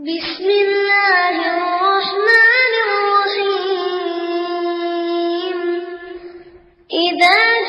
بسم الله الرحمن الرحيم. إذا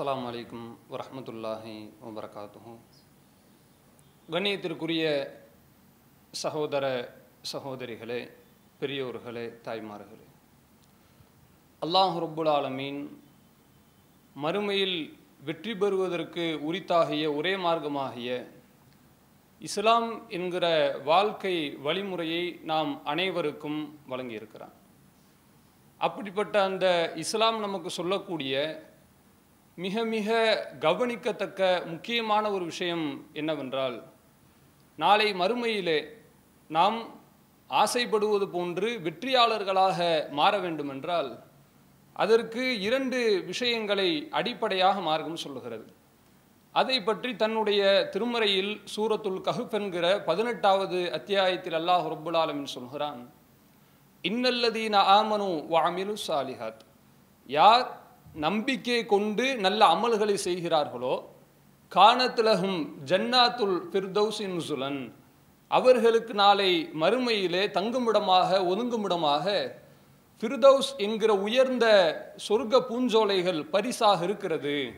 அஸ்லாம் வலைக்கும் வரமத்துல்லாஹி வபரகாத்துஹு. கண்ணியத்திற்குரிய சகோதர சகோதரிகளே பெரியோர்களே தாய்மார்களே அல்லாஹ் ரப்புல் ஆலமீன் மறுமையில் வெற்றி பெறுவதற்கு உரித்தாகிய ஒரே மார்க்கமாகிய இஸ்லாம் என்கிற வாழ்க்கை வழிமுறையை நாம் அனைவருக்கும் வழங்கியிருக்கிறான். அப்படிப்பட்ட அந்த இஸ்லாம் நமக்கு சொல்லக்கூடிய மிக மிக கவனிக்கத்தக்க முக்கியமான ஒரு விஷயம் என்னவென்றால் நாளை மறுமையிலே நாம் ஆசைப்படுவது போன்று வெற்றியாளர்களாக மாற வேண்டுமென்றால் அதற்கு இரண்டு விஷயங்களை அடிப்படையாக மார்க்கம் சொல்லுகிறது. அதை பற்றி தன்னுடைய திருமறையில் சூரத்துல் கஹுப் என்கிற பதினெட்டாவது அத்தியாயத்தில் அல்லாஹ் ரொப்புலாலமின் சொல்கிறான் இன்னல்லதீன ஆமனு வாமிலு சாலிஹாத். யார் நம்பிக்கை கொண்டு நல்ல அமல்களை செய்கிறார்களோ? காணத்திலகும் ஜன்னாத்துல் ஃபிர்தௌசின் சுலன் அவர்களுக்கு நாளை மறுமையிலே தங்குமிடமாக ஒதுங்குமிடமாக ஃபிர்தௌஸ் என்கிற உயர்ந்த சொர்க்க பூஞ்சோலைகள் பரிசாக இருக்கிறது.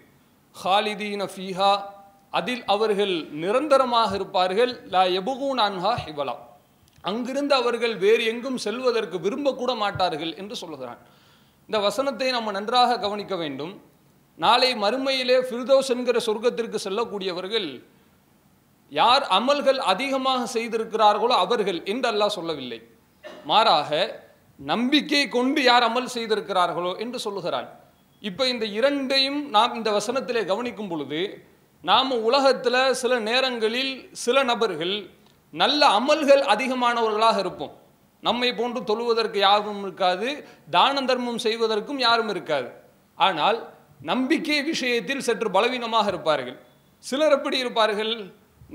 ஹாலிதீன ஃபீஹா அதில் அவர்கள் நிரந்தரமாக இருப்பார்கள். லா எபுகூன் அன்ஹா ஹிவலா. அங்கிருந்து அவர்கள் வேறு எங்கும் செல்வதற்கு விரும்பக்கூட மாட்டார்கள் என்று சொல்கிறான். இந்த வசனத்தை நம்ம நன்றாக கவனிக்க வேண்டும். நாளை மறுமையிலே ஃபிர்தோஸ் என்கிற சொர்க்கத்திற்கு செல்லக்கூடியவர்கள் யார் அமல்கள் அதிகமாக செய்திருக்கிறார்களோ அவர்கள் என்று அல்லாஹ் சொல்லவில்லை. மாறாக நம்பிக்கை கொண்டு யார் அமல் செய்திருக்கிறார்களோ என்று சொல்லுகிறான். இப்போ இந்த இரண்டையும் நாம் இந்த வசனத்திலே கவனிக்கும் பொழுது நாம் உலகத்தில் சில நேரங்களில் சில நபர்கள் நல்ல அமல்கள் அதிகமானவர்களாக இருப்போம். நம்மை போன்று தொழுவதற்கு யாரும் இருக்காது தான தர்மம் செய்வதற்கும் யாரும் இருக்காது. ஆனால் நம்பிக்கை விஷயத்தில் சற்று பலவீனமாக இருப்பார்கள். சிலர் எப்படி இருப்பார்கள்?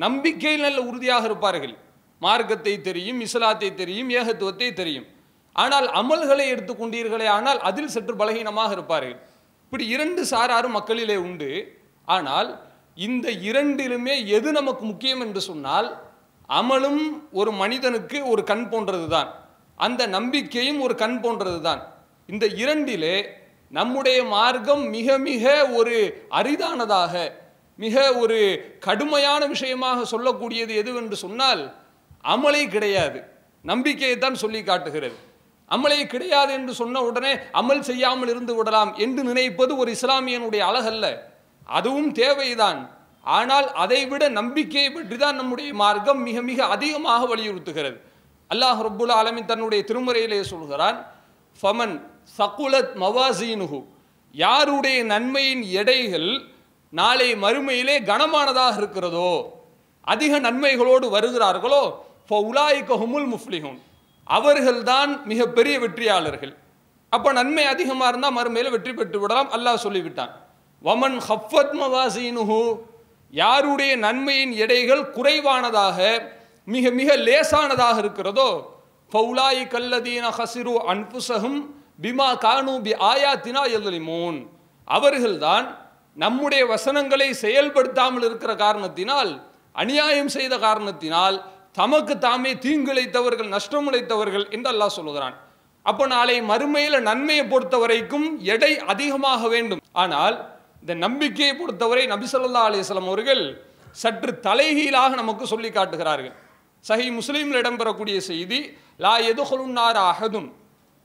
நம்பிக்கையில் நல்ல உறுதியாக இருப்பார்கள். மார்க்கத்தை தெரியும் இஸ்லாத்தை தெரியும் ஏகத்துவத்தை தெரியும். ஆனால் அமல்களை எடுத்துக்கொண்டீர்களே ஆனால் அதில் சற்று பலகீனமாக இருப்பார்கள். இப்படி இரண்டு சாராரும் மக்களிலே உண்டு. ஆனால் இந்த இரண்டிலுமே எது நமக்கு முக்கியம் என்று சொன்னால் அமலும் ஒரு மனிதனுக்கு ஒரு கண் போன்றது தான் அந்த நம்பிக்கையும் ஒரு கண் போன்றது தான் இந்த இரண்டிலே நம்முடைய மார்க்கம் மிக மிக ஒரு அரிதானதாக மிக ஒரு கடுமையான விஷயமாக சொல்லக்கூடியது எதுவென்று சொன்னால் அமலை கிடையாது. நம்பிக்கையை தான் சொல்லி காட்டுகிறது. அமலை கிடையாது என்று சொன்ன உடனே அமல் செய்யாமல் இருந்து விடலாம் என்று நினைப்பது ஒரு இஸ்லாமியனுடைய அழகல்ல. அதுவும் தேவைதான். ஆனால் அதைவிட நம்பிக்கையை பற்றி தான் நம்முடைய மார்க்கம் மிக மிக அதிகமாக வலியுறுத்துகிறது. அல்லாஹ் ரப்புல் ஆலமின் தன்னுடைய திருமுறையிலே சொல்கிறான் ஃபமன் சகுலத் மவாசீனுகு யாருடைய நன்மையின் எடைகள் நாளை மறுமையிலே கனமானதாக இருக்கிறதோ அதிக நன்மைகளோடு வருகிறார்களோ உலாய்க்க ஹுமுல் முஃப்லிஹுன். அவர்கள்தான் மிகப்பெரிய வெற்றியாளர்கள். அப்போ நன்மை அதிகமாக இருந்தால் மறுமையில் வெற்றி பெற்று விடலாம் அல்லாஹ் சொல்லிவிட்டான். வமன் ஹஃபத் மவாசீனுஹூ யாருடைய நன்மையின் எடைகள் குறைவானதாக மிக மிக லேசானதாக இருக்கிறதோ ஃபவுலாய் கல்லதீன ஹசிரு அன்புசகும் பிமா கானு பி ஆயாத்தினா எல்லிமோன் அவர்கள்தான் நம்முடைய வசனங்களை செயல்படுத்தாமல் இருக்கிற காரணத்தினால் அநியாயம் செய்த காரணத்தினால் தமக்கு தாமே தீங்குழைத்தவர்கள் நஷ்டமுழைத்தவர்கள் என்று அல்லாஹ் சொல்லுகிறான். அப்போ நாளை மறுமையில் நன்மையை பொறுத்த வரைக்கும் எடை அதிகமாக வேண்டும். ஆனால் இந்த நம்பிக்கையை பொறுத்தவரை நபிசல்லா அலிஸ்லாம் அவர்கள் சற்று தலைகீழாக நமக்கு சொல்லி காட்டுகிறார்கள். சஹி முஸ்லீமில் இடம்பெறக்கூடிய செய்தி லா எதுகொலுன்னார் அகதும்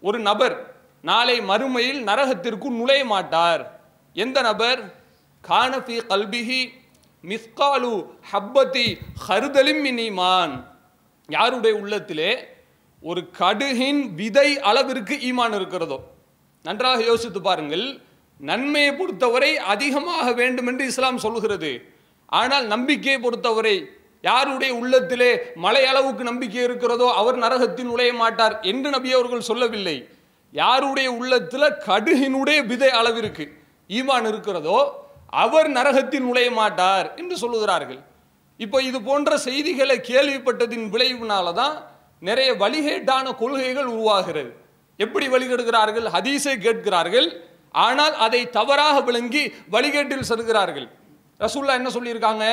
ஒரு நபர் நாளை மறுமையில் நரகத்திற்கு நுழைய மாட்டார். எந்த நபர்? கானஃபி கல்பிஹி மிஸ்காலு ஹப்பத்தி ஹருதலிம் இனிமான் யாருடைய உள்ளத்திலே ஒரு கடுகின் விதை அளவிற்கு ஈமான் இருக்கிறதோ? நன்றாக யோசித்து பாருங்கள். நன்மையை பொறுத்தவரை அதிகமாக வேண்டும் என்று இஸ்லாம் சொல்கிறது ஆனால் நம்பிக்கையை பொறுத்தவரை யாருடைய உள்ளத்திலே மலை அளவுக்கு நம்பிக்கை இருக்கிறதோ அவர் நரகத்தில் நுழைய மாட்டார் என்று நபி அவர்கள் சொல்லவில்லை. யாருடைய உள்ளத்தில் கடுகினுடைய விதை அளவிற்கு ஈமான் இருக்கிறதோ அவர் நரகத்தில் நுழைய மாட்டார் என்று சொல்லுகிறார்கள். இப்போ இது போன்ற செய்திகளை கேள்விப்பட்டதின் விளைவினால தான் நிறைய வழிகேட்டான கொள்கைகள் உருவாகிறது. எப்படி வழிகெடுக்கிறார்கள்? ஹதீஸை கேட்கிறார்கள். ஆனால் அதை தவறாக விளங்கி வழிகேட்டில் செல்கிறார்கள். ரசூல்லா என்ன சொல்லியிருக்காங்க?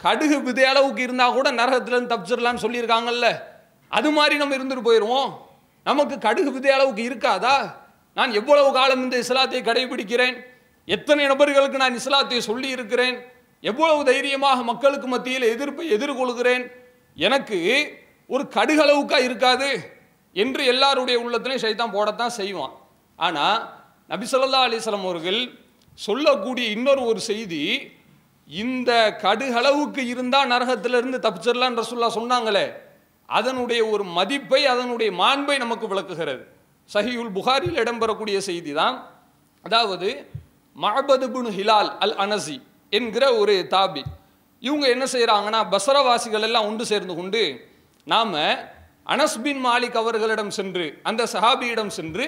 கடுகு விதை அளவுக்கு இருந்தால் கூட நரகத்திலிருந்து தப்பிச்சிடலாம்னு சொல்லியிருக்காங்கல்ல. அது மாதிரி நம்ம இருந்துட்டு போயிடுவோம் நமக்கு கடுகு விதை அளவுக்கு இருக்காதா? நான் எவ்வளவு காலம் இந்த இஸ்லாத்தை கடைபிடிக்கிறேன்? எத்தனை நபர்களுக்கு நான் இஸ்லாத்தை சொல்லி இருக்கிறேன் எவ்வளவு தைரியமாக மக்களுக்கு மத்தியில் எதிர்ப்பை எதிர்கொள்கிறேன்? எனக்கு ஒரு கடுகளவுக்கா இருக்காது என்று எல்லாருடைய உள்ளத்திலையும் சைத்தான் போடத்தான் செய்வான். ஆனால் நபிசல்லா அலிஸ்லாம் அவர்கள் சொல்லக்கூடிய இன்னொரு ஒரு செய்தி இந்த கடுகளவுக்கு இருந்தால் நரகத்திலிருந்து தப்பிச்சிடலான் ரசுல்லா சொன்னாங்களே அதனுடைய ஒரு மதிப்பை அதனுடைய மாண்பை நமக்கு விளக்குகிறது. சஹியுல் புகாரில் இடம்பெறக்கூடிய செய்தி தான் அதாவது மஹபதுபுன் ஹிலால் அல் அனசி என்கிற ஒரு தாபி இவங்க என்ன செய்கிறாங்கன்னா பசரவாசிகள் எல்லாம் ஒன்று சேர்ந்து கொண்டு நாம் அனஸ் பின் மாலிக் அவர்களிடம் சென்று அந்த சஹாபியிடம் சென்று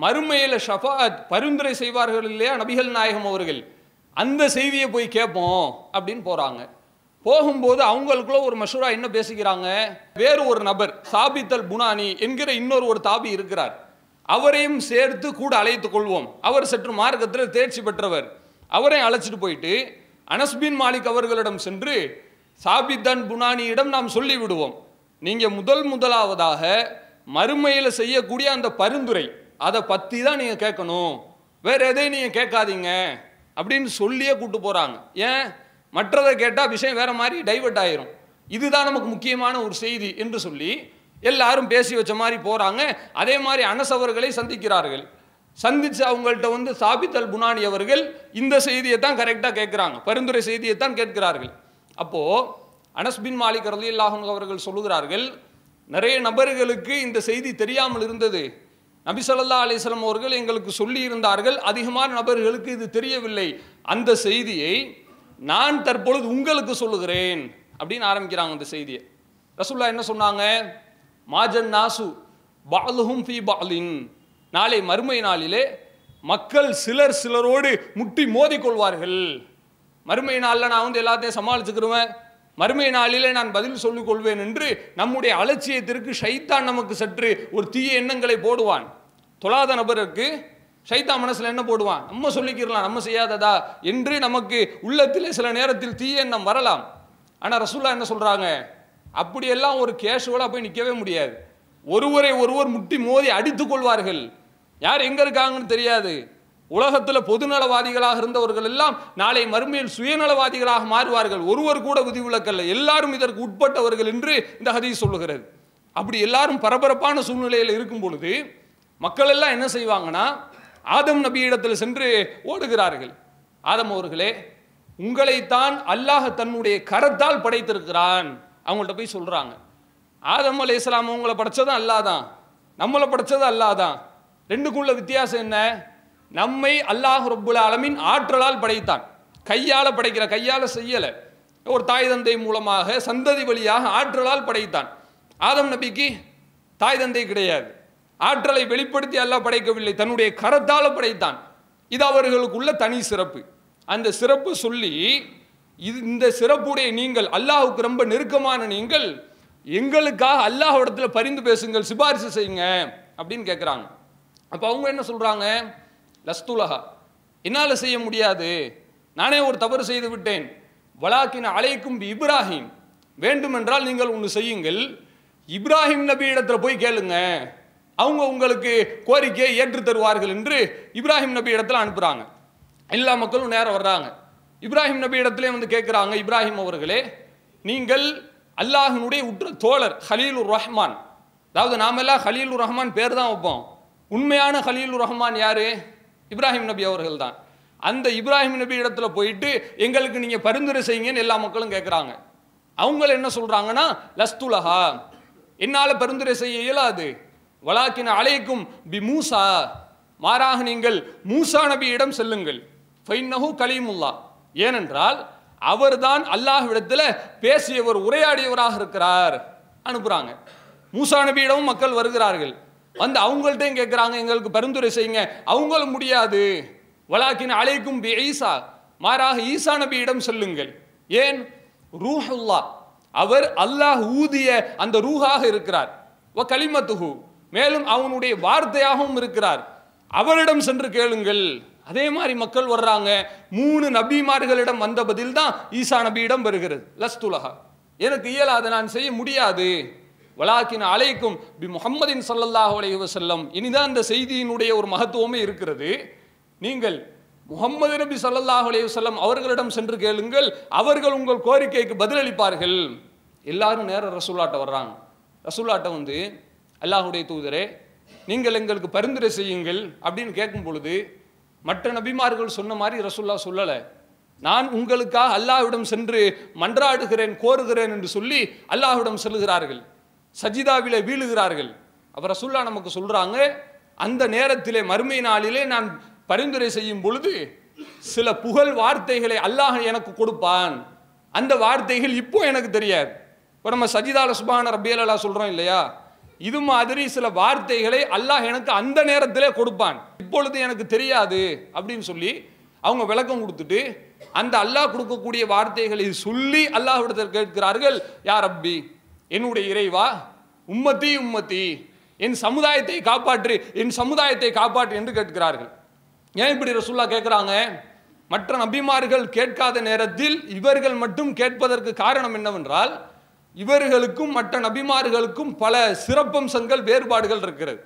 மறுமையில் ஷஃபாத் பரிந்துரை செய்வார்கள் இல்லையா? நபிகள் நாயகம் அவர்கள். அந்த செய்தியை போய் கேட்போம் அப்படின்னு போகிறாங்க போகும்போது அவங்களுக்குள்ள ஒரு மஷூரா என்ன பேசிக்கிறாங்க? வேறு ஒரு நபர் சாபித்தல் புனானி என்கிற இன்னொரு ஒரு தாபி இருக்கிறார். அவரையும் சேர்த்து கூட அழைத்துக் கொள்வோம். அவர் சற்று மார்க்கத்தில் தேர்ச்சி பெற்றவர். அவரையும் அழைச்சிட்டு போயிட்டு அனஸ்பின் மாலிக் அவர்களிடம் சென்று சாபித்தன் புனானியிடம் நாம் சொல்லிவிடுவோம் நீங்கள் முதல் முதலாவதாக மறுமையில் செய்யக்கூடிய அந்த பரிந்துரை அதை பற்றி தான் நீங்கள் கேட்கணும். வேற எதையும் நீங்கள் கேட்காதீங்க. அப்படின்னு சொல்லியே கூப்பிட்டு போகிறாங்க ஏன்? மற்றதை கேட்டால் விஷயம் வேற மாதிரி டைவர்ட் ஆயிரும். இதுதான் நமக்கு முக்கியமான ஒரு செய்தி என்று சொல்லி எல்லாரும் பேசி வச்ச மாதிரி போகிறாங்க அதே மாதிரி அனசவர்களை சந்திக்கிறார்கள். சந்தித்து அவங்கள்ட்ட வந்து சாபித்தல் புனானி அவர்கள் இந்த செய்தியை தான் கரெக்டாக கேட்குறாங்க. பரிந்துரை செய்தியை தான் கேட்கிறார்கள். அப்போது அனஸ்பின் பின் மாலிக் அவர்கள் சொல்லுகிறார்கள் நிறைய நபர்களுக்கு இந்த செய்தி தெரியாமல் இருந்தது. நபி ஸல்லல்லாஹு அவர்கள் எங்களுக்கு சொல்லி இருந்தார்கள் அதிகமான நபர்களுக்கு இது தெரியவில்லை. அந்த செய்தியை நான் தற்பொழுது உங்களுக்கு சொல்லுகிறேன் அப்படின்னு ஆரம்பிக்கிறாங்க அந்த செய்தியை. ரசுல்லா என்ன சொன்னாங்க? மாஜன் நாசு பாலுஹும் ஃபி பாலின் நாளை மறுமை நாளிலே மக்கள் சிலர் சிலரோடு முட்டி மோதிக்கொள்வார்கள். மறுமை நாளில் நான் வந்து எல்லாத்தையும் சமாளிச்சுக்கிருவேன். மறுமை நாளிலே நான் பதில் சொல்லிக் கொள்வேன் என்று நம்முடைய அலட்சியத்திற்கு ஷைத்தான் நமக்கு சற்று ஒரு தீய எண்ணங்களை போடுவான். தொழாத நபருக்கு சைதா மனசில் என்ன போடுவான்? நம்ம சொல்லிக்கிறலாம் நம்ம செய்யாததா? என்று நமக்கு உள்ளத்திலே சில நேரத்தில் தீய எண்ணம் வரலாம். ஆனால் ரசூல்லா என்ன சொல்கிறாங்க அப்படியெல்லாம் ஒரு கேஷுவலாக போய் நிற்கவே முடியாது. ஒருவரை ஒருவர் முட்டி மோதி அடித்து கொள்வார்கள். யார் எங்கே இருக்காங்கன்னு தெரியாது. உலகத்தில் பொதுநலவாதிகளாக இருந்தவர்கள் எல்லாம் நாளை மறுமையில் சுயநலவாதிகளாக மாறுவார்கள். ஒருவர் கூட விதிவிலக்கல்ல எல்லாரும் இதற்கு உட்பட்டவர்கள் என்று இந்த ஹதீஸ் சொல்லுகிறது. அப்படி எல்லாரும் பரபரப்பான சூழ்நிலையில் இருக்கும் பொழுது மக்கள் எல்லாம் என்ன செய்வாங்கன்னா ஆதம் நபியிடத்தில் சென்று ஓடுகிறார்கள். ஆதம் அவர்களே உங்களைத்தான் அல்லாஹ் தன்னுடைய கரத்தால் படைத்திருக்கிறான். அவங்கள்ட்ட போய் சொல்கிறாங்க ஆதம் அலி இஸ்லாம் உங்களை படைச்சதும் அல்லாஹ் தான். நம்மளை படைச்சதும் அல்லாஹ் தான். ரெண்டுக்குள்ள வித்தியாசம் என்ன? நம்மை அல்லாஹ் ரப்புல் ஆலமீன் ஆற்றலால் படைத்தான். கையால் படைக்கிற கையால் செய்யலை. ஒரு தாய் தந்தை மூலமாக சந்ததி வழியாக ஆற்றலால் படைத்தான். ஆதம் நபிக்கு தாய் தந்தை கிடையாது. ஆற்றலை வெளிப்படுத்தி அல்லாஹ் படைக்கவில்லை. தன்னுடைய கரத்தால் படைத்தான். இது அவர்களுக்குள்ள தனி சிறப்பு. அந்த சிறப்பு சொல்லி இது இந்த சிறப்புடைய நீங்கள் அல்லாஹுக்கு ரொம்ப நெருக்கமான நீங்கள் எங்களுக்காக அல்லாஹ்விடத்துல பரிந்து பேசுங்கள் சிபாரிசு செய்யுங்க அப்படின்னு கேட்குறாங்க அப்போ அவங்க என்ன சொல்கிறாங்க லஸ்துலஹா. என்னால் செய்ய முடியாது. நானே ஒரு தவறு செய்து விட்டேன். வலாக்கின் அழைக்கும் இப்ராஹிம். வேண்டுமென்றால் நீங்கள் ஒன்று செய்யுங்கள். இப்ராஹிம் நபி இடத்துல போய் கேளுங்க. அவங்க உங்களுக்கு கோரிக்கையை ஏற்று தருவார்கள் என்று இப்ராஹிம் நபி இடத்துல அனுப்புகிறாங்க எல்லா மக்களும் நேரம் வர்றாங்க. இப்ராஹிம் நபி இடத்துலேயே வந்து கேட்குறாங்க இப்ராஹிம் அவர்களே நீங்கள் அல்லாஹினுடைய உற்ற தோழர் ஹலீலுர் ரஹ்மான். அதாவது நாமெல்லாம் ஹலீலுர் ரஹ்மான் பேர் தான் வைப்போம். உண்மையான ஹலீலுர் ரஹ்மான் யார்? இப்ராஹிம் நபி அவர்கள் தான் அந்த இப்ராஹிம் நபி இடத்துல போயிட்டு எங்களுக்கு நீங்கள் பரிந்துரை செய்யுங்கன்னு எல்லா மக்களும் கேட்குறாங்க. அவங்கள என்ன சொல்கிறாங்கன்னா லஸ்துலஹா என்னால் பரிந்துரை செய்ய இயலாது. வலாக்கின அலைக்கும் பி மூசா. மாறாக நீங்கள் மூசா நபியிடம் செல்லுங்கள். ஃபைன்னஹு கலீமுல்லா. ஏனென்றால் அவர்தான் அல்லாஹ்விடத்தில் பேசியவர் உரையாடியவராக இருக்கிறார். அனுப்புகிறாங்க மூசா நபியிடமும் மக்கள் வருகிறார்கள். வந்து அவங்கள்ட்டையும் கேட்குறாங்க எங்களுக்கு பரிந்துரை செய்யுங்க. அவங்களும் முடியாது. வலாக்கின் அழைக்கும் பி ஈசா. மாறாக ஈசா நபியிடம் செல்லுங்கள். ஏன்? ரூஹுல்லா. அவர் அல்லாஹ் ஊதிய அந்த ரூஹாக இருக்கிறார். வ கலிமத்துஹு. மேலும் அவனுடைய வார்த்தையாகவும் இருக்கிறார். அவரிடம் சென்று கேளுங்கள். அதே மாதிரி மக்கள் வர்றாங்க. மூணு நபிமார்களிடம் வந்த பதில் தான் ஈசா நபியிடம் வருகிறது. லஸ்துலகா எனக்கு இயலாது நான் செய்ய முடியாது. வலாக்கின் அலைக்கும் பி முகம்மதின் சல்லல்லாஹ் அலைஹி வசல்லம் இனிதான் அந்த செய்தியினுடைய ஒரு மகத்துவமே இருக்கிறது. நீங்கள் முகம்மது நபி சல்லல்லாஹ் அலைஹி வசல்லம் அவர்களிடம் சென்று கேளுங்கள். அவர்கள் உங்கள் கோரிக்கைக்கு பதிலளிப்பார்கள். எல்லாரும் நேர ரசூலாட்ட வர்றாங்க. ரசூலாட்ட வந்து அல்லாஹுடைய தூதரே நீங்கள் எங்களுக்கு பரிந்துரை செய்யுங்கள் அப்படின்னு கேட்கும் பொழுது மற்ற நபிமார்கள் சொன்ன மாதிரி ரசுல்லா சொல்லலை. நான் உங்களுக்காக அல்லாஹ்விடம் சென்று மன்றாடுகிறேன் கோருகிறேன் என்று சொல்லி அல்லாஹ்விடம் செல்லுகிறார்கள். சஜிதாவிலே வீழுகிறார்கள். அவர் ரசுல்லா நமக்கு சொல்றாங்க அந்த நேரத்திலே மறுமை நாளிலே நான் பரிந்துரை செய்யும் பொழுது சில புகழ் வார்த்தைகளை அல்லாஹ் எனக்கு கொடுப்பான். அந்த வார்த்தைகள் இப்போ எனக்கு தெரியாது. இப்போ நம்ம சஜிதால சுபான ரபியலா சொல்கிறோம் இல்லையா? இது மாதிரி சில வார்த்தைகளை அல்லாஹ் எனக்கு அந்த நேரத்திலே கொடுப்பான். இப்பொழுது எனக்கு தெரியாது அப்படின்னு சொல்லி அவங்க விளக்கம் கொடுத்துட்டு அந்த அல்லாஹ் கொடுக்கக்கூடிய வார்த்தைகளை சொல்லி அல்லாஹ்விடத்தில் கேட்கிறார்கள் யார் அப்பி என்னுடைய இறைவா உம்மத்தி உம்மத்தி என் சமுதாயத்தை காப்பாற்று என் சமுதாயத்தை காப்பாற்று என்று கேட்கிறார்கள். ஏன் இப்படி ரசுல்லா கேட்குறாங்க? மற்ற நபிமார்கள் கேட்காத நேரத்தில் இவர்கள் மட்டும் கேட்பதற்கு காரணம் என்னவென்றால் இவர்களுக்கும் மற்ற நபிமார்களுக்கும் பல சிறப்பம்சங்கள் வேறுபாடுகள் இருக்கிறது.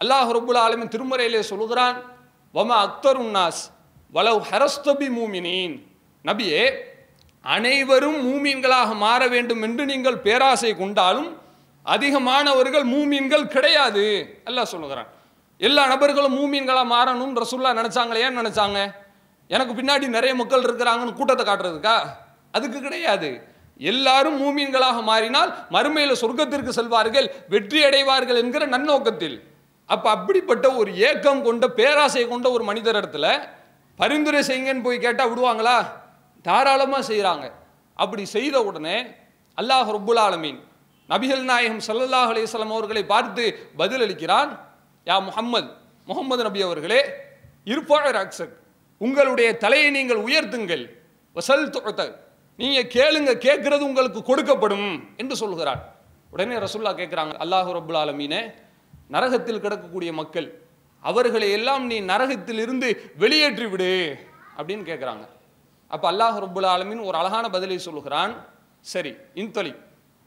அல்லாஹ் ரபுல் ஆலமின் திருமறையிலே சொல்கிறான் வம அக்தர் உன்னாஸ் வலவ் ஹரஸ்தபி மூமினீன். நபியே அனைவரும் மூமீன்களாக மாற வேண்டும் என்று நீங்கள் பேராசை கொண்டாலும் அதிகமானவர்கள் மூமீன்கள் கிடையாது அல்லாஹ் சொல்லுகிறான். எல்லா நபர்களும் மூமீன்களாக மாறணும் ரசுல்லா நினச்சாங்களே ஏன் நினச்சாங்க? எனக்கு பின்னாடி நிறைய மக்கள் இருக்கிறாங்கன்னு கூட்டத்தை காட்டுறதுக்கா? அதுக்கு கிடையாது. எல்லாரும் மூமீன்களாக மாறினால் மறுமையில் சொர்க்கத்திற்கு செல்வார்கள் வெற்றி அடைவார்கள் என்கிற நன்னோக்கத்தில். அப்போ அப்படிப்பட்ட ஒரு ஏக்கம் கொண்ட பேராசை கொண்ட ஒரு மனிதர் இடத்துல பரிந்துரை செய்யுங்கன்னு போய் கேட்டால் விடுவாங்களா? தாராளமாக செய்கிறாங்க அப்படி செய்த உடனே அல்லாஹ் ரப்புல் ஆலமீன் நபிகள் நாயகம் சல்லல்லாஹ் அலைஹி அவர்களை பார்த்து பதிலளிக்கிறான் யா முகம்மது முகமது நபி அவர்களே இருப்பாளர் அக்சக் உங்களுடைய தலையை நீங்கள் உயர்த்துங்கள். வசல் துகத்த நீங்க கேளுங்க கேட்கிறது உங்களுக்கு கொடுக்கப்படும் என்று சொல்கிறார் உடனே ரசுல்லா கேட்குறாங்க அல்லாஹ் ரபுல் ஆலமீனே நரகத்தில் கிடக்கக்கூடிய மக்கள் அவர்களை எல்லாம் நீ நரகத்தில் இருந்து வெளியேற்றி விடு அப்படின்னு கேட்குறாங்க. அப்போ அல்லாஹ் ரபுல் ஆலமீன் ஒரு அழகான பதிலை சொல்லுகிறான். சரி இன்தொலி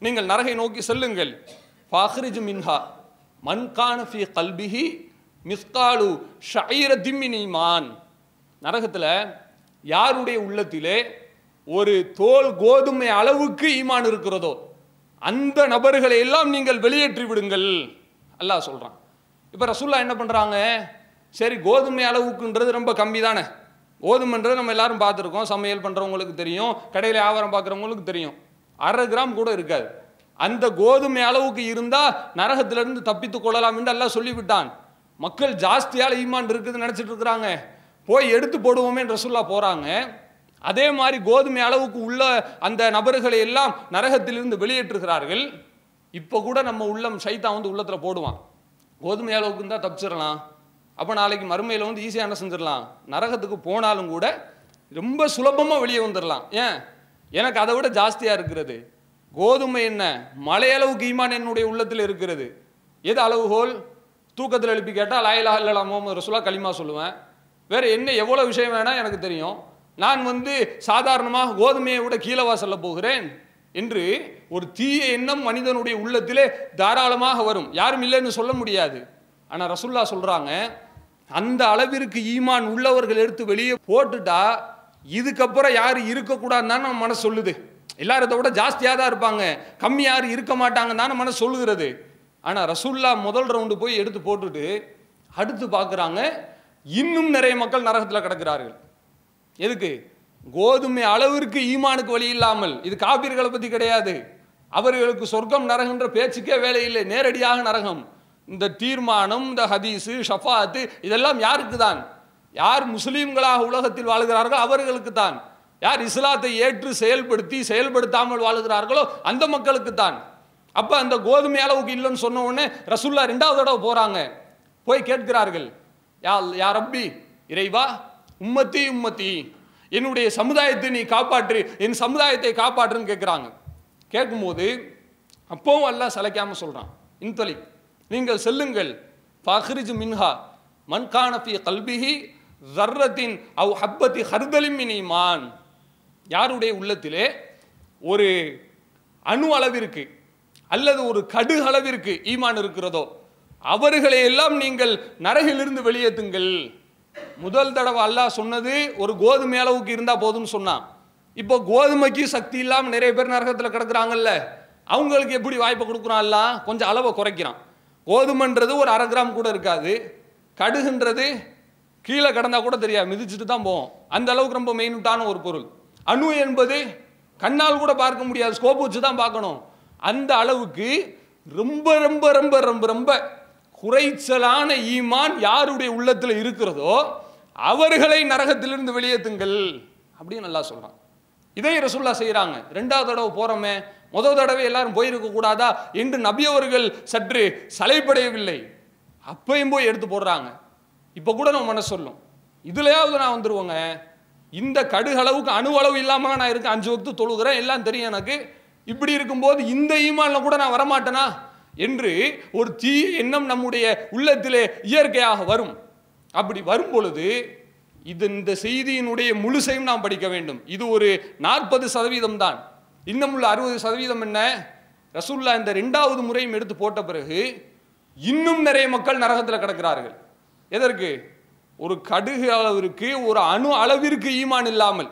நீங்கள் நரகை நோக்கி செல்லுங்கள். ஃபாஹ்ரிஜ் மின்ஹா மன்கான ஃபி கல்பிஹி மிஸ்காலு ஷைர திம்மினிமான் நரகத்தில் யாருடைய உள்ளத்திலே ஒரு தோல் கோதுமை அளவுக்கு ஈமான் இருக்கிறதோ அந்த நபர்களை எல்லாம் நீங்கள் வெளியேற்றி விடுங்கள். அல்லாஹ் சொல்கிறான் இப்போ ரசூல்லா என்ன பண்ணுறாங்க சரி கோதுமை அளவுக்குன்றது ரொம்ப கம்மி தானே கோதுமைன்றது நம்ம எல்லாரும் பார்த்துருக்கோம். சமையல் பண்ணுறவங்களுக்கு தெரியும். கடையில் வியாபாரம் பார்க்குறவங்களுக்கு தெரியும். அரை கிராம் கூட இருக்காது. அந்த கோதுமை அளவுக்கு இருந்தால் நரகத்திலிருந்து தப்பித்து கொள்ளலாம் என்று எல்லாம் சொல்லிவிட்டான். மக்கள் ஜாஸ்தியால் ஈமான் இருக்குதுன்னு நினச்சிட்டு இருக்கிறாங்க. போய் எடுத்து போடுவோமே ரசூல்லா போகிறாங்க அதே மாதிரி கோதுமை அளவுக்கு உள்ள அந்த நபர்களை எல்லாம் நரகத்திலிருந்து வெளியேற்றுகிறார்கள். இப்போ கூட நம்ம உள்ளம் சைத்தான் வந்து உள்ளத்தில் போடுவான். கோதுமை அளவுக்கு இருந்தால் தப்பிச்சிடலாம். அப்போ நாளைக்கு மறுமையில் வந்து ஈஸியாக என்ன செஞ்சிடலாம்? நரகத்துக்கு போனாலும் கூட ரொம்ப சுலபமாக வெளியே வந்துடலாம். ஏன்? எனக்கு அதை விட ஜாஸ்தியாக இருக்கிறது. கோதுமை என்ன? மலையளவுக்கு ஈமான் என்னுடைய உள்ளத்தில் இருக்கிறது. எது அளவுகோல்? தூக்கத்தில் எழுப்பி கேட்டால் லாயிலா இல்லலா ரசுலா களிமா சொல்லுவேன். வேறு என்ன எவ்வளோ விஷயம் வேணால் எனக்கு தெரியும். நான் வந்து சாதாரணமாக கோதுமையை விட கீழே வாசல்ல போகிறேன் என்று ஒரு தீய எண்ணம் மனிதனுடைய உள்ளத்திலே தாராளமாக வரும். யாரும் இல்லைன்னு சொல்ல முடியாது. ஆனால் ரசுல்லா சொல்கிறாங்க அந்த அளவிற்கு ஈமான் உள்ளவர்கள் எடுத்து வெளியே போட்டுட்டா இதுக்கப்புறம் யார் இருக்கக்கூடாதுன்னு தான் நம்ம மனசு சொல்லுது. எல்லாரும் இதை விட ஜாஸ்தியாக தான் இருப்பாங்க. கம்மி யாரும் இருக்க மாட்டாங்கன்னு தான் மனசு சொல்லுகிறது. ஆனால் ரசுல்லா முதல் ரவுண்டு போய் எடுத்து போட்டுட்டு அடுத்து பார்க்குறாங்க இன்னும் நிறைய மக்கள் நரகத்தில் கிடக்கிறார்கள். எதுக்கு? கோதுமை அளவிற்கு ஈமானுக்கு வழி இல்லாமல். இது காப்பீர்களை பற்றி கிடையாது. அவர்களுக்கு சொர்க்கம் நரகன்ற பேச்சுக்கே வேலை இல்லை. நேரடியாக நரகம். இந்த தீர்மானம் இந்த ஹதீஸு ஷஃபாத்து இதெல்லாம் யாருக்கு தான்? யார் முஸ்லீம்களாக உலகத்தில் வாழ்கிறார்களோ அவர்களுக்கு தான். யார் இஸ்லாத்தை ஏற்று செயல்படுத்தி செயல்படுத்தாமல் வாழுகிறார்களோ அந்த மக்களுக்கு தான். அப்போ அந்த கோதுமை அளவுக்கு இல்லைன்னு சொன்ன உடனே ரசுல்லா ரெண்டாவது தடவை போகிறாங்க போய் கேட்கிறார்கள். யா யா ரப்பி இறைவா உம்மத்தி உம்மத்தி. என்னுடைய சமுதாயத்தை நீ காப்பாற்று என் சமுதாயத்தை காப்பாற்றுன்னு கேட்குறாங்க கேட்கும்போது அப்பவும் எல்லாம் சிலைக்காமல் சொல்கிறான் இன்தொலி நீங்கள் செல்லுங்கள். ஃபஹ்ரிஜ் மின்ஹா. மன்கானஃபி கல்பிஹி ஜர்ரத்தின் அவ் ஹப்பத்தி ஹர்தலிம் இனிமான் யாருடைய உள்ளத்திலே ஒரு அணு அளவிற்கு அல்லது ஒரு கடு அளவிற்கு ஈமான் இருக்கிறதோ அவர்களை எல்லாம் நீங்கள் நரகிலிருந்து வெளியேற்றுங்கள். முதல் தடவை அல்லாஹ் சொன்னது ஒரு கோதுமை அளவுக்கு இருந்தால் போதும்னு சொன்னான். இப்போ கோதுமைக்கு சக்தி இல்லாமல் நிறைய பேர் நரகத்தில் கிடக்குறாங்கல்ல அவங்களுக்கு எப்படி வாய்ப்பை கொடுக்குறான் அல்லாஹ்? கொஞ்சம் அளவை குறைக்கிறான். கோதுமைன்றது ஒரு அரை கிராம் கூட இருக்காது. கடுகுன்றது கீழே கிடந்தால் கூட தெரியாது மிதிச்சுட்டு தான் போவோம். அந்த அளவுக்கு ரொம்ப மெயினுட்டான ஒரு பொருள். அணு என்பது கண்ணால் கூட பார்க்க முடியாது ஸ்கோப் வச்சு தான் பார்க்கணும். அந்த அளவுக்கு ரொம்ப ரொம்ப ரொம்ப ரொம்ப ரொம்ப குறைச்சலான ஈமான் யாருடைய உள்ளத்தில் இருக்கிறதோ அவர்களை நரகத்திலிருந்து வெளியேற்றுங்கள் அப்படின்னு நல்லா சொல்கிறான் இதே ரசுல்லா செய்கிறாங்க ரெண்டாவது தடவை போகிறோமே முதல் தடவை எல்லாரும் போயிருக்க கூடாதா என்று நபியவர்கள் சற்று சலைப்படையவில்லை அப்பையும் போய் எடுத்து போடுறாங்க. இப்போ கூட நம்ம மனசு சொல்லும். இதுலையாவது நான் வந்துடுவோங்க இந்த கடுகளவுக்கு அணு அளவு இல்லாமல் நான் இருக்கேன் அஞ்சு வகுத்து தொழுகிறேன் எல்லாம் தெரியும் எனக்கு. இப்படி இருக்கும்போது இந்த ஈமான்ல கூட நான் வரமாட்டேனா? என்று ஒரு தீய எண்ணம் நம்முடைய உள்ளத்திலே இயற்கையாக வரும். அப்படி வரும் பொழுது இது இந்த செய்தியினுடைய முழுசையும் நாம் படிக்க வேண்டும். இது ஒரு நாற்பது சதவீதம் தான். இன்னும் உள்ள அறுபது சதவீதம் என்ன? ரசூல்லா இந்த ரெண்டாவது முறையும் எடுத்து போட்ட பிறகு இன்னும் நிறைய மக்கள் நரகத்தில் கிடக்கிறார்கள். எதற்கு? ஒரு கடுகு அளவிற்கு ஒரு அணு அளவிற்கு ஈமான் இல்லாமல்.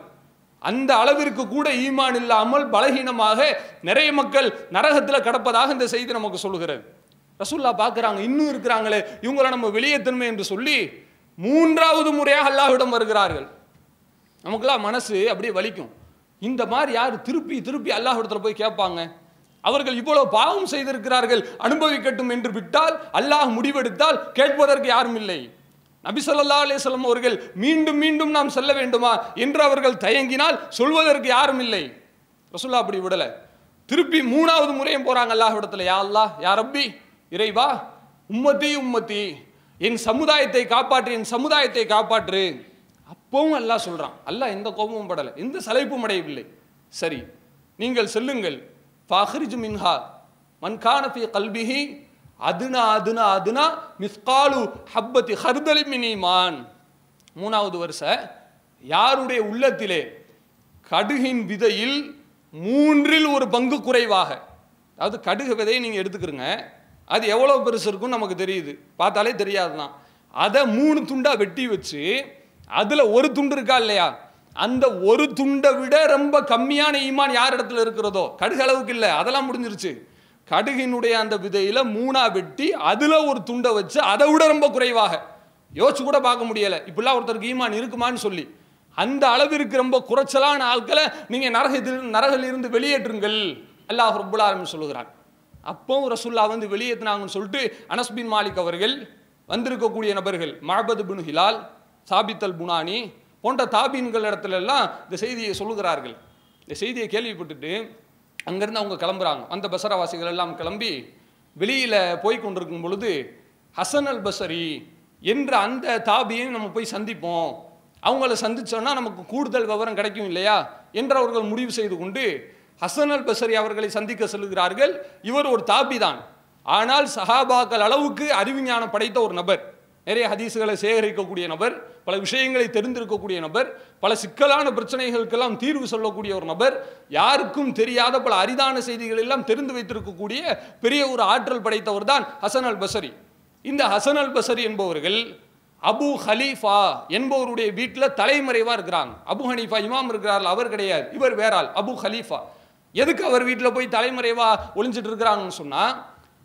அந்த அளவிற்கு கூட ஈமான் இல்லாமல் பலகீனமாக நிறைய மக்கள் நரகத்தில் கடப்பதாக இந்த செய்தி நமக்கு சொல்கிறது ரசூல்லா பார்க்குறாங்க இன்னும் இருக்கிறாங்களே இவங்களை நம்ம வெளியேற்றணுமே என்று சொல்லி மூன்றாவது முறையாக அல்லாஹ்விடம் வருகிறார்கள். நமக்கெல்லாம் மனசு அப்படியே வலிக்கும். இந்த மாதிரி யார் திருப்பி திருப்பி அல்லாஹ்விடத்தில் போய் கேட்பாங்க? அவர்கள் இவ்வளவு பாவம் செய்திருக்கிறார்கள் அனுபவிக்கட்டும் என்று விட்டால் அல்லாஹ் முடிவெடுத்தால் கேட்பதற்கு யாரும் இல்லை. நபி ஸல்லல்லாஹு அவர்கள் மீண்டும் மீண்டும் நாம் செல்ல வேண்டுமா என்று அவர்கள் தயங்கினால் சொல்வதற்கு யாரும் இல்லை. ரசுல்லா அப்படி விடலை. திருப்பி மூணாவது முறையும் போகிறாங்க அல்லாஹிடத்தில் யா அல்லா யா ரப்பி இறைவா உம்மத்தி உம்மத்தி என் சமுதாயத்தை காப்பாற்று என் சமுதாயத்தை காப்பாற்று. அப்பவும் அல்லாஹ் சொல்கிறான் அல்லாஹ் எந்த கோபமும் படலை. எந்த சலைப்பும் அடையவில்லை. சரி நீங்கள் செல்லுங்கள். ஃபஹ்ரிஜ் மின்ஹா மன்கானஃபி கல்பிஹி அதுனா அதுனா அதுனா மிஸ்காலு ஹப்பத்தி ஹர்தலி மினிமான் மூணாவது வருஷ யாருடைய உள்ளத்திலே கடுகின் விதையில் மூன்றில் ஒரு பங்கு குறைவாக. அதாவது கடுகு விதையை நீங்கள் எடுத்துக்கிறங்க அது எவ்வளோ பெருசு இருக்குன்னு நமக்கு தெரியுது. பார்த்தாலே தெரியாது தான் அதை மூணு துண்டாக வெட்டி வச்சு அதில் ஒரு துண்டு இருக்கா இல்லையா? அந்த ஒரு துண்டை விட ரொம்ப கம்மியான ஈமான் யார் இடத்துல இருக்கிறதோ? கடுகு அளவுக்கு இல்லை. அதெல்லாம் முடிஞ்சிருச்சு. கடுகினுடைய அந்த விதையில் மூணாக வெட்டி அதில் ஒரு துண்டை வச்சு அதை விட ரொம்ப குறைவாக. யோசிச்சு கூட பார்க்க முடியலை. இப்படிலாம் ஒருத்தருக்கு ஈமான் இருக்குமான்னு சொல்லி. அந்த அளவிற்கு ரொம்ப குறைச்சலான ஆட்களை நீங்கள் நரகத்தில் நரகிலிருந்து வெளியேற்றுங்கள். அல்லாஹ் ரப்புல் ஆலமீன் சொல்லுகிறான். அப்போ ரசுல்லா வந்து வெளியேற்றினாங்கன்னு சொல்லிட்டு அனஸ்பின் மாலிக் அவர்கள் வந்திருக்கக்கூடிய நபர்கள் மஹபத் பின் ஹிலால் சாபித் அல் புனானி போன்ற தாபீன்கள் இடத்துல எல்லாம் இந்த செய்தியை சொல்லுகிறார்கள். இந்த செய்தியை கேள்விப்பட்டுட்டு அங்கேருந்து அவங்க கிளம்புறாங்க. அந்த பசரவாசிகள் எல்லாம் கிளம்பி வெளியில் போய் கொண்டிருக்கும் பொழுது ஹசன் அல் பசரி என்ற அந்த தாபியை நம்ம போய் சந்திப்போம். அவங்கள சந்திச்சோன்னா நமக்கு கூடுதல் விவரம் கிடைக்கும் இல்லையா? என்று அவர்கள் முடிவு செய்து கொண்டு ஹசன் அல் பசரி அவர்களை சந்திக்க செல்கிறார்கள் இவர் ஒரு தாபி தான் ஆனால் சஹாபாக்கள் அளவுக்கு அறிவுஞானம் படைத்த ஒரு நபர். நிறைய ஹதீஸுகளை சேகரிக்கக்கூடிய நபர் பல விஷயங்களை தெரிந்திருக்கக்கூடிய நபர் பல சிக்கலான பிரச்சனைகளுக்கெல்லாம் தீர்வு சொல்லக்கூடிய ஒரு நபர் யாருக்கும் தெரியாத பல அரிதான செய்திகள் எல்லாம் தெரிந்து வைத்திருக்கக்கூடிய பெரிய ஒரு ஆற்றல் படைத்தவர் தான் ஹசன் அல் பசரி. இந்த ஹசன் அல் பசரி என்பவர்கள் அபு ஹலீஃபா என்பவருடைய வீட்டில் தலைமறைவாக இருக்கிறாங்க. அபு ஹனீஃபா இமாம் இருக்கிறார்கள் அவர் கிடையாது. இவர் வேறால் அபு ஹலீஃபா. எதுக்கு அவர் வீட்டில் போய் தலைமறைவாக ஒளிஞ்சிட்டு இருக்கிறாங்கன்னு சொன்னால்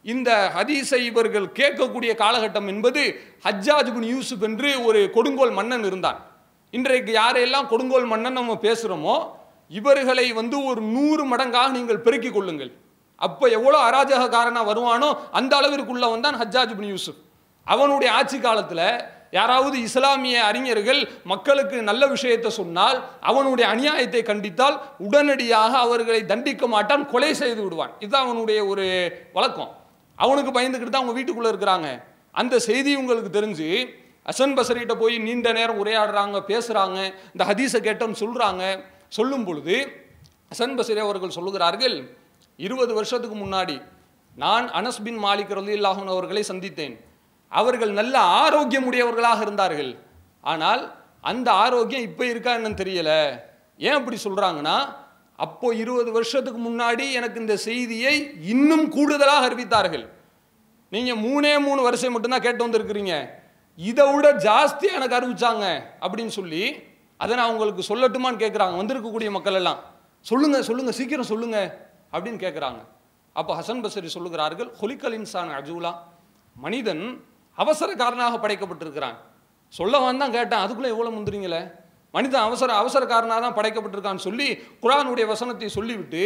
இந்த ஹதீஸை இவர்கள் கேட்கக்கூடிய காலகட்டம் என்பது ஹஜ்ஜாஜ் பின் யூசுப் என்று ஒரு கொடுங்கோல் மன்னன் இருந்தான். இன்றைக்கு யாரையெல்லாம் கொடுங்கோல் மன்னன் நம்ம பேசுகிறோமோ இவர்களை வந்து ஒரு நூறு மடங்காக நீங்கள் பெருக்கிக் கொள்ளுங்கள். அப்போ எவ்வளோ அராஜகக்காரனாக வருவானோ அந்த அளவிற்குள்ளவன் தான் ஹஜ்ஜாஜ் பின் யூசுப். அவனுடைய ஆட்சி காலத்தில் யாராவது இஸ்லாமிய அறிஞர்கள் மக்களுக்கு நல்ல விஷயத்தை சொன்னால் அவனுடைய அநியாயத்தை கண்டித்தால் உடனடியாக அவர்களை தண்டிக்க மாட்டான் கொலை செய்து விடுவான். இதுதான் அவனுடைய ஒரு வழக்கம். அவனுக்கு பயந்துக்கிட்டு தான் அவங்க வீட்டுக்குள்ளே இருக்கிறாங்க. அந்த செய்தி உங்களுக்கு தெரிஞ்சு அசன் பசரிட்ட போய் நீண்ட நேரம் உரையாடுறாங்க பேசுகிறாங்க இந்த ஹதீஸை கேட்டோன்னு சொல்கிறாங்க சொல்லும் பொழுது அசன் பசரி அவர்கள் சொல்லுகிறார்கள் இருபது வருஷத்துக்கு முன்னாடி நான் அனஸ் பின் மாலிக் ரலியல்லாஹு அவர்களை சந்தித்தேன். அவர்கள் நல்ல ஆரோக்கியமுடையவர்களாக இருந்தார்கள். ஆனால் அந்த ஆரோக்கியம் இப்போ இருக்கா என்னன்னு தெரியல. ஏன் அப்படி சொல்கிறாங்கன்னா அப்போ இருபது வருஷத்துக்கு முன்னாடி எனக்கு இந்த செய்தியை இன்னும் கூடுதலாக அறிவித்தார்கள். நீங்க மூணே மூணு வருஷம் மட்டும்தான் கேட்டு வந்திருக்கிறீங்க. இதை விட ஜாஸ்தி எனக்கு அறிவிச்சாங்க அப்படின்னு சொல்லி அதை நான் உங்களுக்கு சொல்லட்டுமான்னு கேட்குறாங்க வந்திருக்கக்கூடிய மக்கள் எல்லாம். சொல்லுங்க சொல்லுங்க சீக்கிரம் சொல்லுங்க அப்படின்னு கேட்குறாங்க அப்போ ஹசன் பசரி சொல்லுகிறார்கள் ஹொலிக்கல் இன்சான் அஜூலா. மனிதன் அவசரக்காரனாக படைக்கப்பட்டிருக்கிறான். சொல்ல வந்தான் கேட்டேன் அதுக்குள்ளே எவ்வளோ முந்துறீங்களே மனிதன் அவசர அவசரக்காரனாக தான் படைக்கப்பட்டிருக்கான்னு சொல்லி குரானுடைய வசனத்தை சொல்லிவிட்டு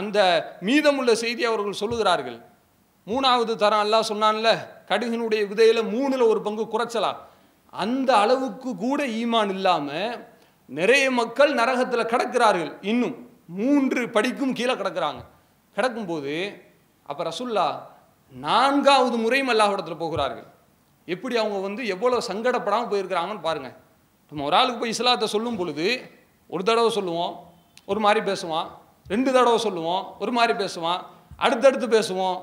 அந்த மீதமுள்ள செய்தி அவர்கள் சொல்லுகிறார்கள். மூணாவது தரம் எல்லாம் சொன்னான்ல கடுகினுடைய விதையில் மூணில் ஒரு பங்கு குறைச்சலா? அந்த அளவுக்கு கூட ஈமான் இல்லாமல் நிறைய மக்கள் நரகத்தில் கிடக்கிறார்கள். இன்னும் மூன்று படிக்கும் கீழே கிடக்கிறாங்க. கிடக்கும்போது அப்போ ரசுல்லா நான்காவது முறையும் அல்லாஹ்விடத்துல போகிறார்கள். எப்படி அவங்க வந்து எவ்வளோ சங்கடப்படாமல் போயிருக்கிறாங்கன்னு பாருங்கள் நம்ம ஒரு ஆளுக்கு போய் இஸ்லாத்தை சொல்லும் பொழுது ஒரு தடவை சொல்லுவோம் ஒரு மாதிரி பேசுவான் ரெண்டு தடவை சொல்லுவோம் ஒரு மாதிரி பேசுவான் அடுத்தடுத்து பேசுவோம்.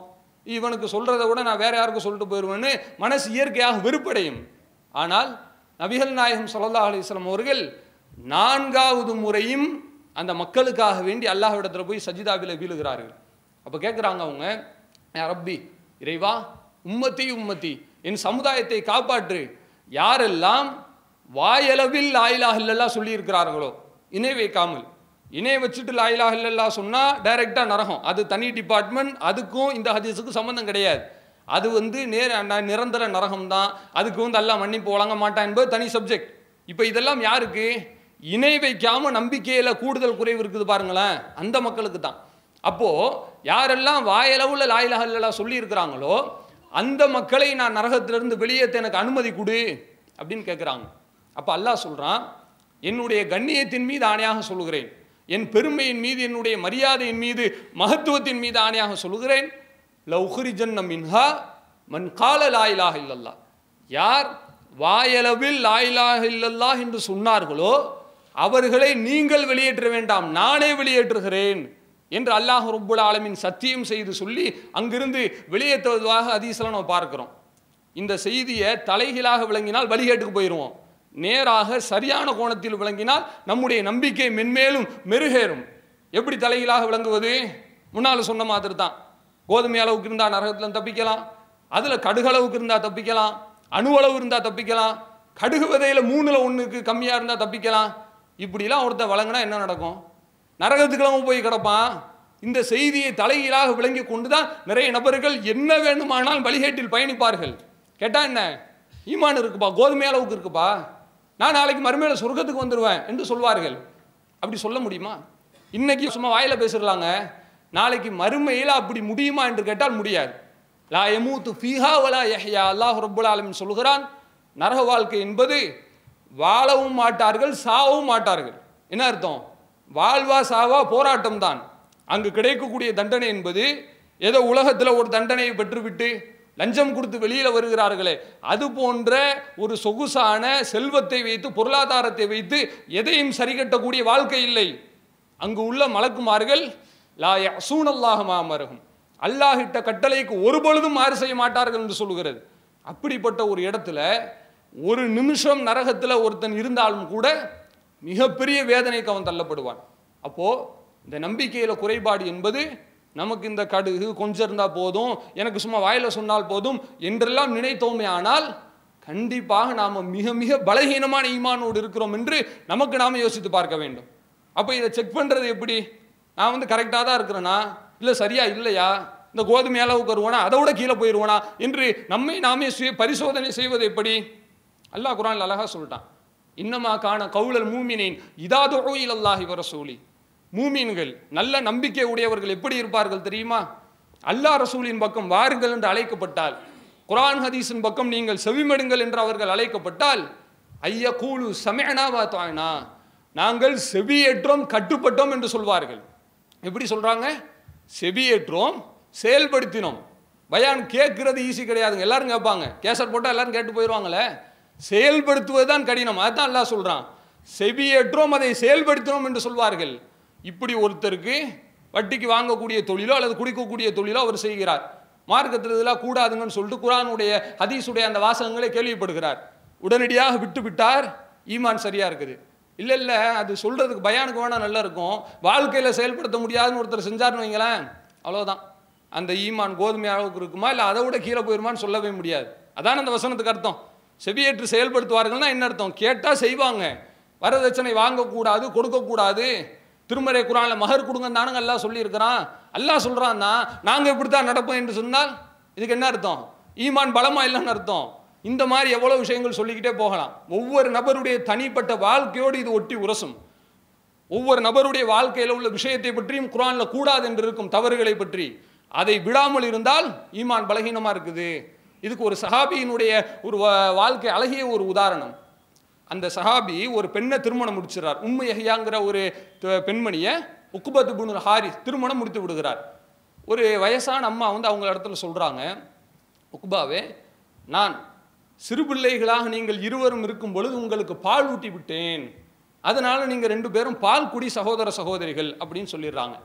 இவனுக்கு சொல்கிறத விட நான் வேறு யாருக்கும் சொல்லிட்டு போயிடுவேன்னு மனசு இயற்கையாக வெறுப்படையும். ஆனால் நபிகள் நாயகம் ஸல்லல்லாஹு அலிஸ்லாம் அவர்கள் நான்காவது முறையும் அந்த மக்களுக்காக வேண்டி அல்லாஹ்விடத்தில் போய் சஜிதாவில் வீழுகிறார்கள். அப்போ கேட்குறாங்க அவங்க ரப்பி இறைவா உம்மத்தி உம்மத்தி என் சமுதாயத்தை காப்பாற்று. யாரெல்லாம் வாயளவில் லாயிலாக இல்லல்லா சொல்லியிருக்கிறார்களோ? இணை வைக்காமல் இணைய வச்சுட்டு லாயிலாக இல்லல்லா சொன்னால் டைரெக்டாக நரகம். அது தனி டிபார்ட்மெண்ட் அதுக்கும் இந்த ஹதீஸுக்கும் சம்மந்தம் கிடையாது. அது வந்து நேர ந- நிரந்தர நரகம் தான் அதுக்கு வந்து எல்லாம் மன்னிப்பு வழங்க மாட்டான் என்பது தனி சப்ஜெக்ட் இப்போ இதெல்லாம் யாருக்கு? இணை வைக்காமல் நம்பிக்கையில் கூடுதல் குறைவு இருக்குது பாருங்களேன். அந்த மக்களுக்கு தான். அப்போது யாரெல்லாம் வாயளவில் லாயிலாக இல்லல்லா சொல்லியிருக்கிறாங்களோ அந்த மக்களை நான் நரகத்திலிருந்து வெளியேற்ற எனக்கு அனுமதி கொடு அப்படின்னு கேட்குறாங்க அப்போ அல்லாஹ் சொல்கிறான் என்னுடைய கண்ணியத்தின் மீது ஆணையாக சொல்லுகிறேன். என் பெருமையின் மீது என்னுடைய மரியாதையின் மீது மகத்துவத்தின் மீது ஆணையாக சொல்லுகிறேன். லௌஹரிஜன் மின்ஹா மன் கால லாயிலாக இல்லல்லா யார் வாயளவில் லாயிலாக இல்லல்லா என்று சொன்னார்களோ அவர்களை நீங்கள் வெளியேற்ற வேண்டாம் நானே வெளியேற்றுகிறேன் என்று அல்லாஹ் ரப்புல் ஆலமின் சத்தியம் செய்து சொல்லி அங்கிருந்து வெளியேற்றுவதாக அதீசலாம் நம்ம பார்க்குறோம். இந்த செய்தியை தலைகீழாக விளங்கினால் வழிகேட்டுக்கு போயிடுவோம் நேராக சரியான கோணத்தில் விளங்கினால் நம்முடைய நம்பிக்கை மென்மேலும் மெருகேறும். எப்படி தலைகளாக விளங்குவது? முன்னால் சொன்ன மாதிரி தான் கோதுமை அளவுக்கு இருந்தால் நரகத்தில் தப்பிக்கலாம். அதில் கடுகளவுக்கு இருந்தால் தப்பிக்கலாம். அணுவளவு இருந்தால் தப்பிக்கலாம். கடுகு விதையில் மூணில் ஒன்றுக்கு கம்மியாக இருந்தால் தப்பிக்கலாம். இப்படிலாம் ஒருத்தர் வழங்கினா என்ன நடக்கும்? நரகத்துக்கெல்லாம் போய் கிடப்பான். இந்த செய்தியை தலைகீழாக விளங்கி கொண்டு தான் நிறைய நபர்கள் என்ன வேண்டுமானால் வழிகேட்டில் பயணிப்பார்கள். கேட்டால் என்ன? ஈமான் இருக்குப்பா கோதுமை அளவுக்கு இருக்குப்பா. நான் நாளைக்கு மறுமையில் சொர்க்கத்துக்கு வந்துடுவேன் என்று சொல்வார்கள். அப்படி சொல்ல முடியுமா? இன்னைக்கு சும்மா வாயில் பேசிடலாங்க நாளைக்கு மறுமையில் அப்படி முடியுமா என்று கேட்டால் முடியாது. லா எமூத்து ஃபீஹா வலா யஹ்யா. அல்லாஹ் ரப்புல் ஆலமீன் சொல்கிறான் நரக வாழ்க்கை என்பது வாழவும் மாட்டார்கள் சாவும் மாட்டார்கள். என்ன அர்த்தம்? வாழ்வா சாவா போராட்டம் தான் அங்கு கிடைக்கக்கூடிய தண்டனை என்பது ஏதோ உலகத்தில் ஒரு தண்டனையை பெற்றுவிட்டு லஞ்சம் கொடுத்து வெளியில் வருகிறார்களே அது போன்ற ஒரு சொகுசான செல்வத்தை வைத்து பொருளாதாரத்தை வைத்து எதையும் சரிகட்டக்கூடிய வாழ்க்கை இல்லை. அங்கு உள்ள மலக்குமார்கள் லா யசூனல்லாஹ மாமருகும் அல்லாஹிட்ட கட்டளைக்கு ஒரு பொழுதும் மாறு செய்ய மாட்டார்கள் என்று சொல்லுகிறது. அப்படிப்பட்ட ஒரு இடத்துல ஒரு நிமிஷம் நரகத்தில் ஒருத்தன் இருந்தாலும் கூட மிகப்பெரிய வேதனைக்கு அவன் தள்ளப்படுவான். அப்போ இந்த நம்பிக்கையில் குறைபாடு என்பது நமக்கு இந்த கடுகு கொஞ்சம் இருந்தால் போதும். எனக்கு சும்மா வாயில் சொன்னால் போதும். என்றெல்லாம் நினைத்தோமே ஆனால் கண்டிப்பாக நாம் மிக மிக பலகீனமான ஈமானோடு இருக்கிறோம் என்று நமக்கு நாம் யோசித்து பார்க்க வேண்டும். அப்போ இதை செக் பண்ணுறது எப்படி? நான் வந்து கரெக்டாக தான் இருக்கிறேனா? இல்லை சரியா இல்லையா? இந்த கோதுமை அளவுக்கு வருவானா? அதை விட கீழே போயிடுவானா என்று நம்மை நாமே சுய பரிசோதனை செய்வது எப்படி? அல்லாஹ் குரான் அழகாக சொல்லிட்டான். இன்னமா காண கவுலல் மூமினின் அல்லாஹி இலல்லாஹி வரசூலி மூமீன்கள் நல்ல நம்பிக்கை உடையவர்கள் எப்படி இருப்பார்கள் தெரியுமா? அல்லா ரசூலின் பக்கம் வாருங்கள் என்று அழைக்கப்பட்டால் குரான் ஹதீஸின் பக்கம் நீங்கள் செவிமடுங்கள் என்று அவர்கள் அழைக்கப்பட்டால் ஐய கூலு சமேனா வாத்தானா நாங்கள் செவியேற்றோம் கட்டுப்பட்டோம் என்று சொல்வார்கள். எப்படி சொல்கிறாங்க செவியேற்றோம் செயல்படுத்தினோம். பயான் கேட்குறது ஈஸி கிடையாதுங்க. எல்லாரும் கேட்பாங்க. கேசட் போட்டால் எல்லாரும் கேட்டு போயிடுவாங்களே செயல்படுத்துவது தான் கடினம். அதுதான் எல்லாம் சொல்கிறான் செவியேற்றோம் அதை செயல்படுத்தினோம் என்று சொல்வார்கள். இப்படி ஒருத்தருக்கு வட்டிக்கு வாங்கக்கூடிய தொழிலோ அல்லது குடிக்கக்கூடிய தொழிலோ அவர் செய்கிறார். மார்க்கத்தில் இதெல்லாம் கூடாதுங்கன்னு சொல்லிட்டு குரானுடைய ஹதீஸுடைய அந்த வாசகங்களை கேள்விப்படுகிறார். உடனடியாக விட்டு விட்டார் ஈமான் சரியாக இருக்குது. இல்லை இல்லை அது சொல்கிறதுக்கு பயானுக்கு வேணால் நல்லா இருக்கும். வாழ்க்கையில் செயல்படுத்த முடியாதுன்னு ஒருத்தர் செஞ்சாருன்னு வைங்களேன் அவ்வளோதான் அந்த ஈமான் கோதுமை அளவுக்கு இருக்குமா? இல்லை அதை விட கீழே போயிருமான்னு சொல்லவே முடியாது. அதான் அந்த வசனத்துக்கு அர்த்தம். செவியேற்று செயல்படுத்துவார்கள்னா என்ன அர்த்தம்? கேட்டால் செய்வாங்க. வரதட்சணை வாங்கக்கூடாது கொடுக்கக்கூடாது. திருமறை குரானில் மகர் கொடுங்க தானுங்க எல்லாம் சொல்லியிருக்கிறான். எல்லாம் சொல்கிறான்னா நாங்கள் இப்படி தான் நடப்போம் என்று சொன்னால் இதுக்கு என்ன அர்த்தம்? ஈமான் பலமா இல்லைன்னு அர்த்தம். இந்த மாதிரி எவ்வளோ விஷயங்கள் சொல்லிக்கிட்டே போகலாம். ஒவ்வொரு நபருடைய தனிப்பட்ட வாழ்க்கையோடு இது ஒட்டி உரசும். ஒவ்வொரு நபருடைய வாழ்க்கையில் உள்ள விஷயத்தை பற்றியும் குரானில் கூடாது என்று இருக்கும் தவறுகளை பற்றி. அதை விடாமல் இருந்தால் ஈமான் பலகீனமாக இருக்குது. இதுக்கு ஒரு சஹாபியினுடைய ஒரு வா- வாழ்க்கை அழகிய ஒரு உதாரணம். அந்த சஹாபி ஒரு பெண்ணை திருமணம் முடிச்சிடறார். உம்மு எஹியாங்கிற ஒரு பெண்மணியை உக்குபத்து புனு ஹாரி திருமணம் முடித்து விடுகிறார். ஒரு வயசான அம்மா வந்து அவங்க இடத்துல சொல்கிறாங்க உக்குபாவே நான் சிறு பிள்ளைகளாக நீங்கள் இருவரும் இருக்கும் பொழுது உங்களுக்கு பால் ஊட்டி விட்டேன். அதனால் நீங்கள் ரெண்டு பேரும் பால் குடி சகோதர சகோதரிகள் அப்படின்னு சொல்லிடுறாங்க.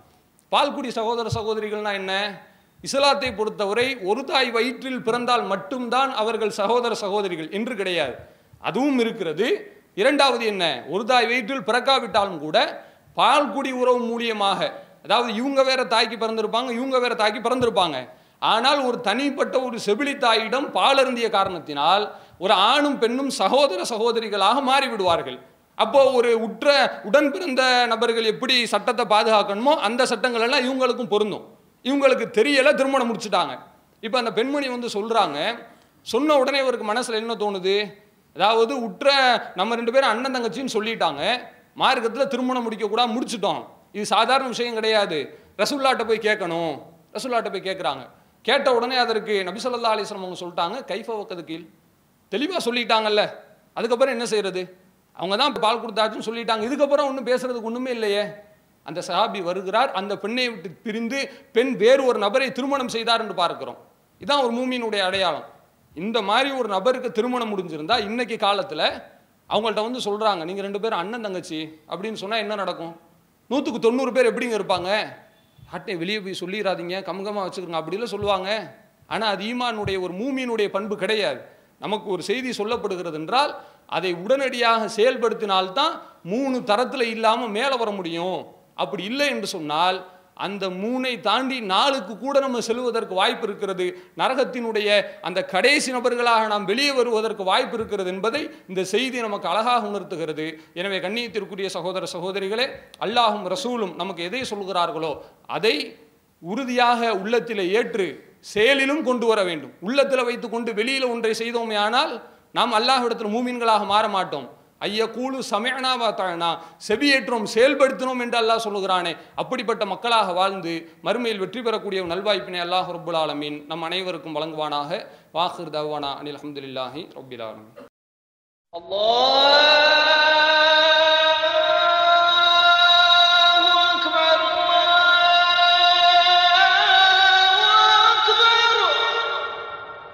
பால் குடி சகோதர சகோதரிகள்னா என்ன? இஸ்லாத்தை பொறுத்தவரை ஒரு தாய் வயிற்றில் பிறந்தால் மட்டும்தான் அவர்கள் சகோதர சகோதரிகள் என்று கிடையாது. அதுவும் இருக்கிறது. இரண்டாவது என்ன? ஒரு தாய் வயிற்றில் பிறக்காவிட்டாலும் கூட பால் குடி உறவு மூலியமாக அதாவது இவங்க வேற தாய்க்கு பிறந்திருப்பாங்க இவங்க வேற தாய்க்கு பிறந்திருப்பாங்க. ஆனால் ஒரு தனிப்பட்ட ஒரு செவிலி தாயிடம் பால் அருந்திய காரணத்தினால் ஒரு ஆணும் பெண்ணும் சகோதர சகோதரிகளாக மாறிவிடுவார்கள். அப்போ ஒரு உற்ற உடன் பிறந்த நபர்கள் எப்படி சட்டத்தை பாதுகாக்கணுமோ அந்த சட்டங்கள் எல்லாம் இவங்களுக்கும் பொருந்தும். இவங்களுக்கு தெரியல திருமணம் முடிச்சுட்டாங்க. இப்போ அந்த பெண்மணி வந்து சொல்றாங்க சொன்ன உடனே இவருக்கு மனசில் என்ன தோணுது? அதாவது உற்ற நம்ம ரெண்டு பேரும் அண்ணன் தங்கச்சின்னு சொல்லிட்டாங்க. மார்க்கத்தில் திருமணம் முடிக்கக்கூடாது முடிச்சுட்டோம் முடிச்சிட்டோம். இது சாதாரண விஷயம் கிடையாது. ரசுல்லாட்ட போய் கேட்கணும். ரசுல்லாட்ட போய் கேட்குறாங்க. கேட்ட உடனே அதற்கு நபிசல்லா ஸல்லல்லாஹு அவங்க சொல்லிட்டாங்க கைஃபா வக்கது கீழ். தெளிவாக சொல்லிட்டாங்கல்ல. அதுக்கப்புறம் என்ன செய்யறது? அவங்க தான் பால் கொடுத்தாச்சுன்னு சொல்லிட்டாங்க. இதுக்கப்புறம் ஒன்றும் பேசுறதுக்கு ஒன்றுமே இல்லையே. அந்த சஹாபி வருகிறார். அந்த பெண்ணை விட்டு பிரிந்து பெண் வேறு ஒரு நபரை திருமணம் செய்தார் என்று பார்க்கிறோம். இதுதான் ஒரு மூமியினுடைய அடையாளம். இந்த மாதிரி ஒரு நபருக்கு திருமணம் முடிஞ்சிருந்தா இன்னைக்கு காலத்தில் அவங்கள்ட்ட வந்து சொல்கிறாங்க நீங்கள் ரெண்டு பேரும் அண்ணன் தங்கச்சி அப்படின்னு சொன்னால் என்ன நடக்கும்? நூற்றுக்கு தொண்ணூறு பேர் எப்படிங்க இருப்பாங்க? ஹட்டை வெளியே போய் சொல்லிடாதீங்க கம்கமாக வச்சுக்கோங்க அப்படிலாம் சொல்லுவாங்க. ஆனால் அது ஈமானுடைய ஒரு மூமியினுடைய பண்பு கிடையாது. நமக்கு ஒரு செய்தி சொல்லப்படுகிறது என்றால் அதை உடனடியாக செயல்படுத்தினால்தான் மூணு தரத்தில் இல்லாமல் மேலே வர முடியும். அப்படி இல்லை என்று சொன்னால் அந்த மூனை தாண்டி நாளுக்கு கூட நம்ம செல்வதற்கு வாய்ப்பு இருக்கிறது. நரகத்தினுடைய அந்த கடைசி நபர்களாக நாம் வெளியே வருவதற்கு வாய்ப்பு இருக்கிறது என்பதை இந்த செய்தி நமக்கு அழகாக உணர்த்துகிறது. எனவே கண்ணியத்திற்குரிய சகோதர சகோதரிகளே அல்லாஹும் ரசூலும் நமக்கு எதை சொல்கிறார்களோ அதை உறுதியாக உள்ளத்தில் ஏற்று செயலிலும் கொண்டு வர வேண்டும். உள்ளத்தில் வைத்துக்கொண்டு வெளியில் ஒன்றை செய்தோமே ஆனால் நாம் அல்லாஹ் இடத்தில் மூமின்களாக மாற மாட்டோம். ஐய கூழு சமயனா வாத்தானா செவியேற்றோம் செயல்படுத்தினோம் என்று அல்லாஹ் சொல்லுகிறானே. அப்படிப்பட்ட மக்களாக வாழ்ந்து மறுமையில் வெற்றி பெறக்கூடிய நல்வாய்ப்பினை அல்லாஹ் ரபுல் ஆலமீன் நம் அனைவருக்கும் வழங்குவானாக. வாஹிர் தவானா அனில் அஹமதுல்லாஹி ரபுல் ஆலமின். அல்லாஹ்!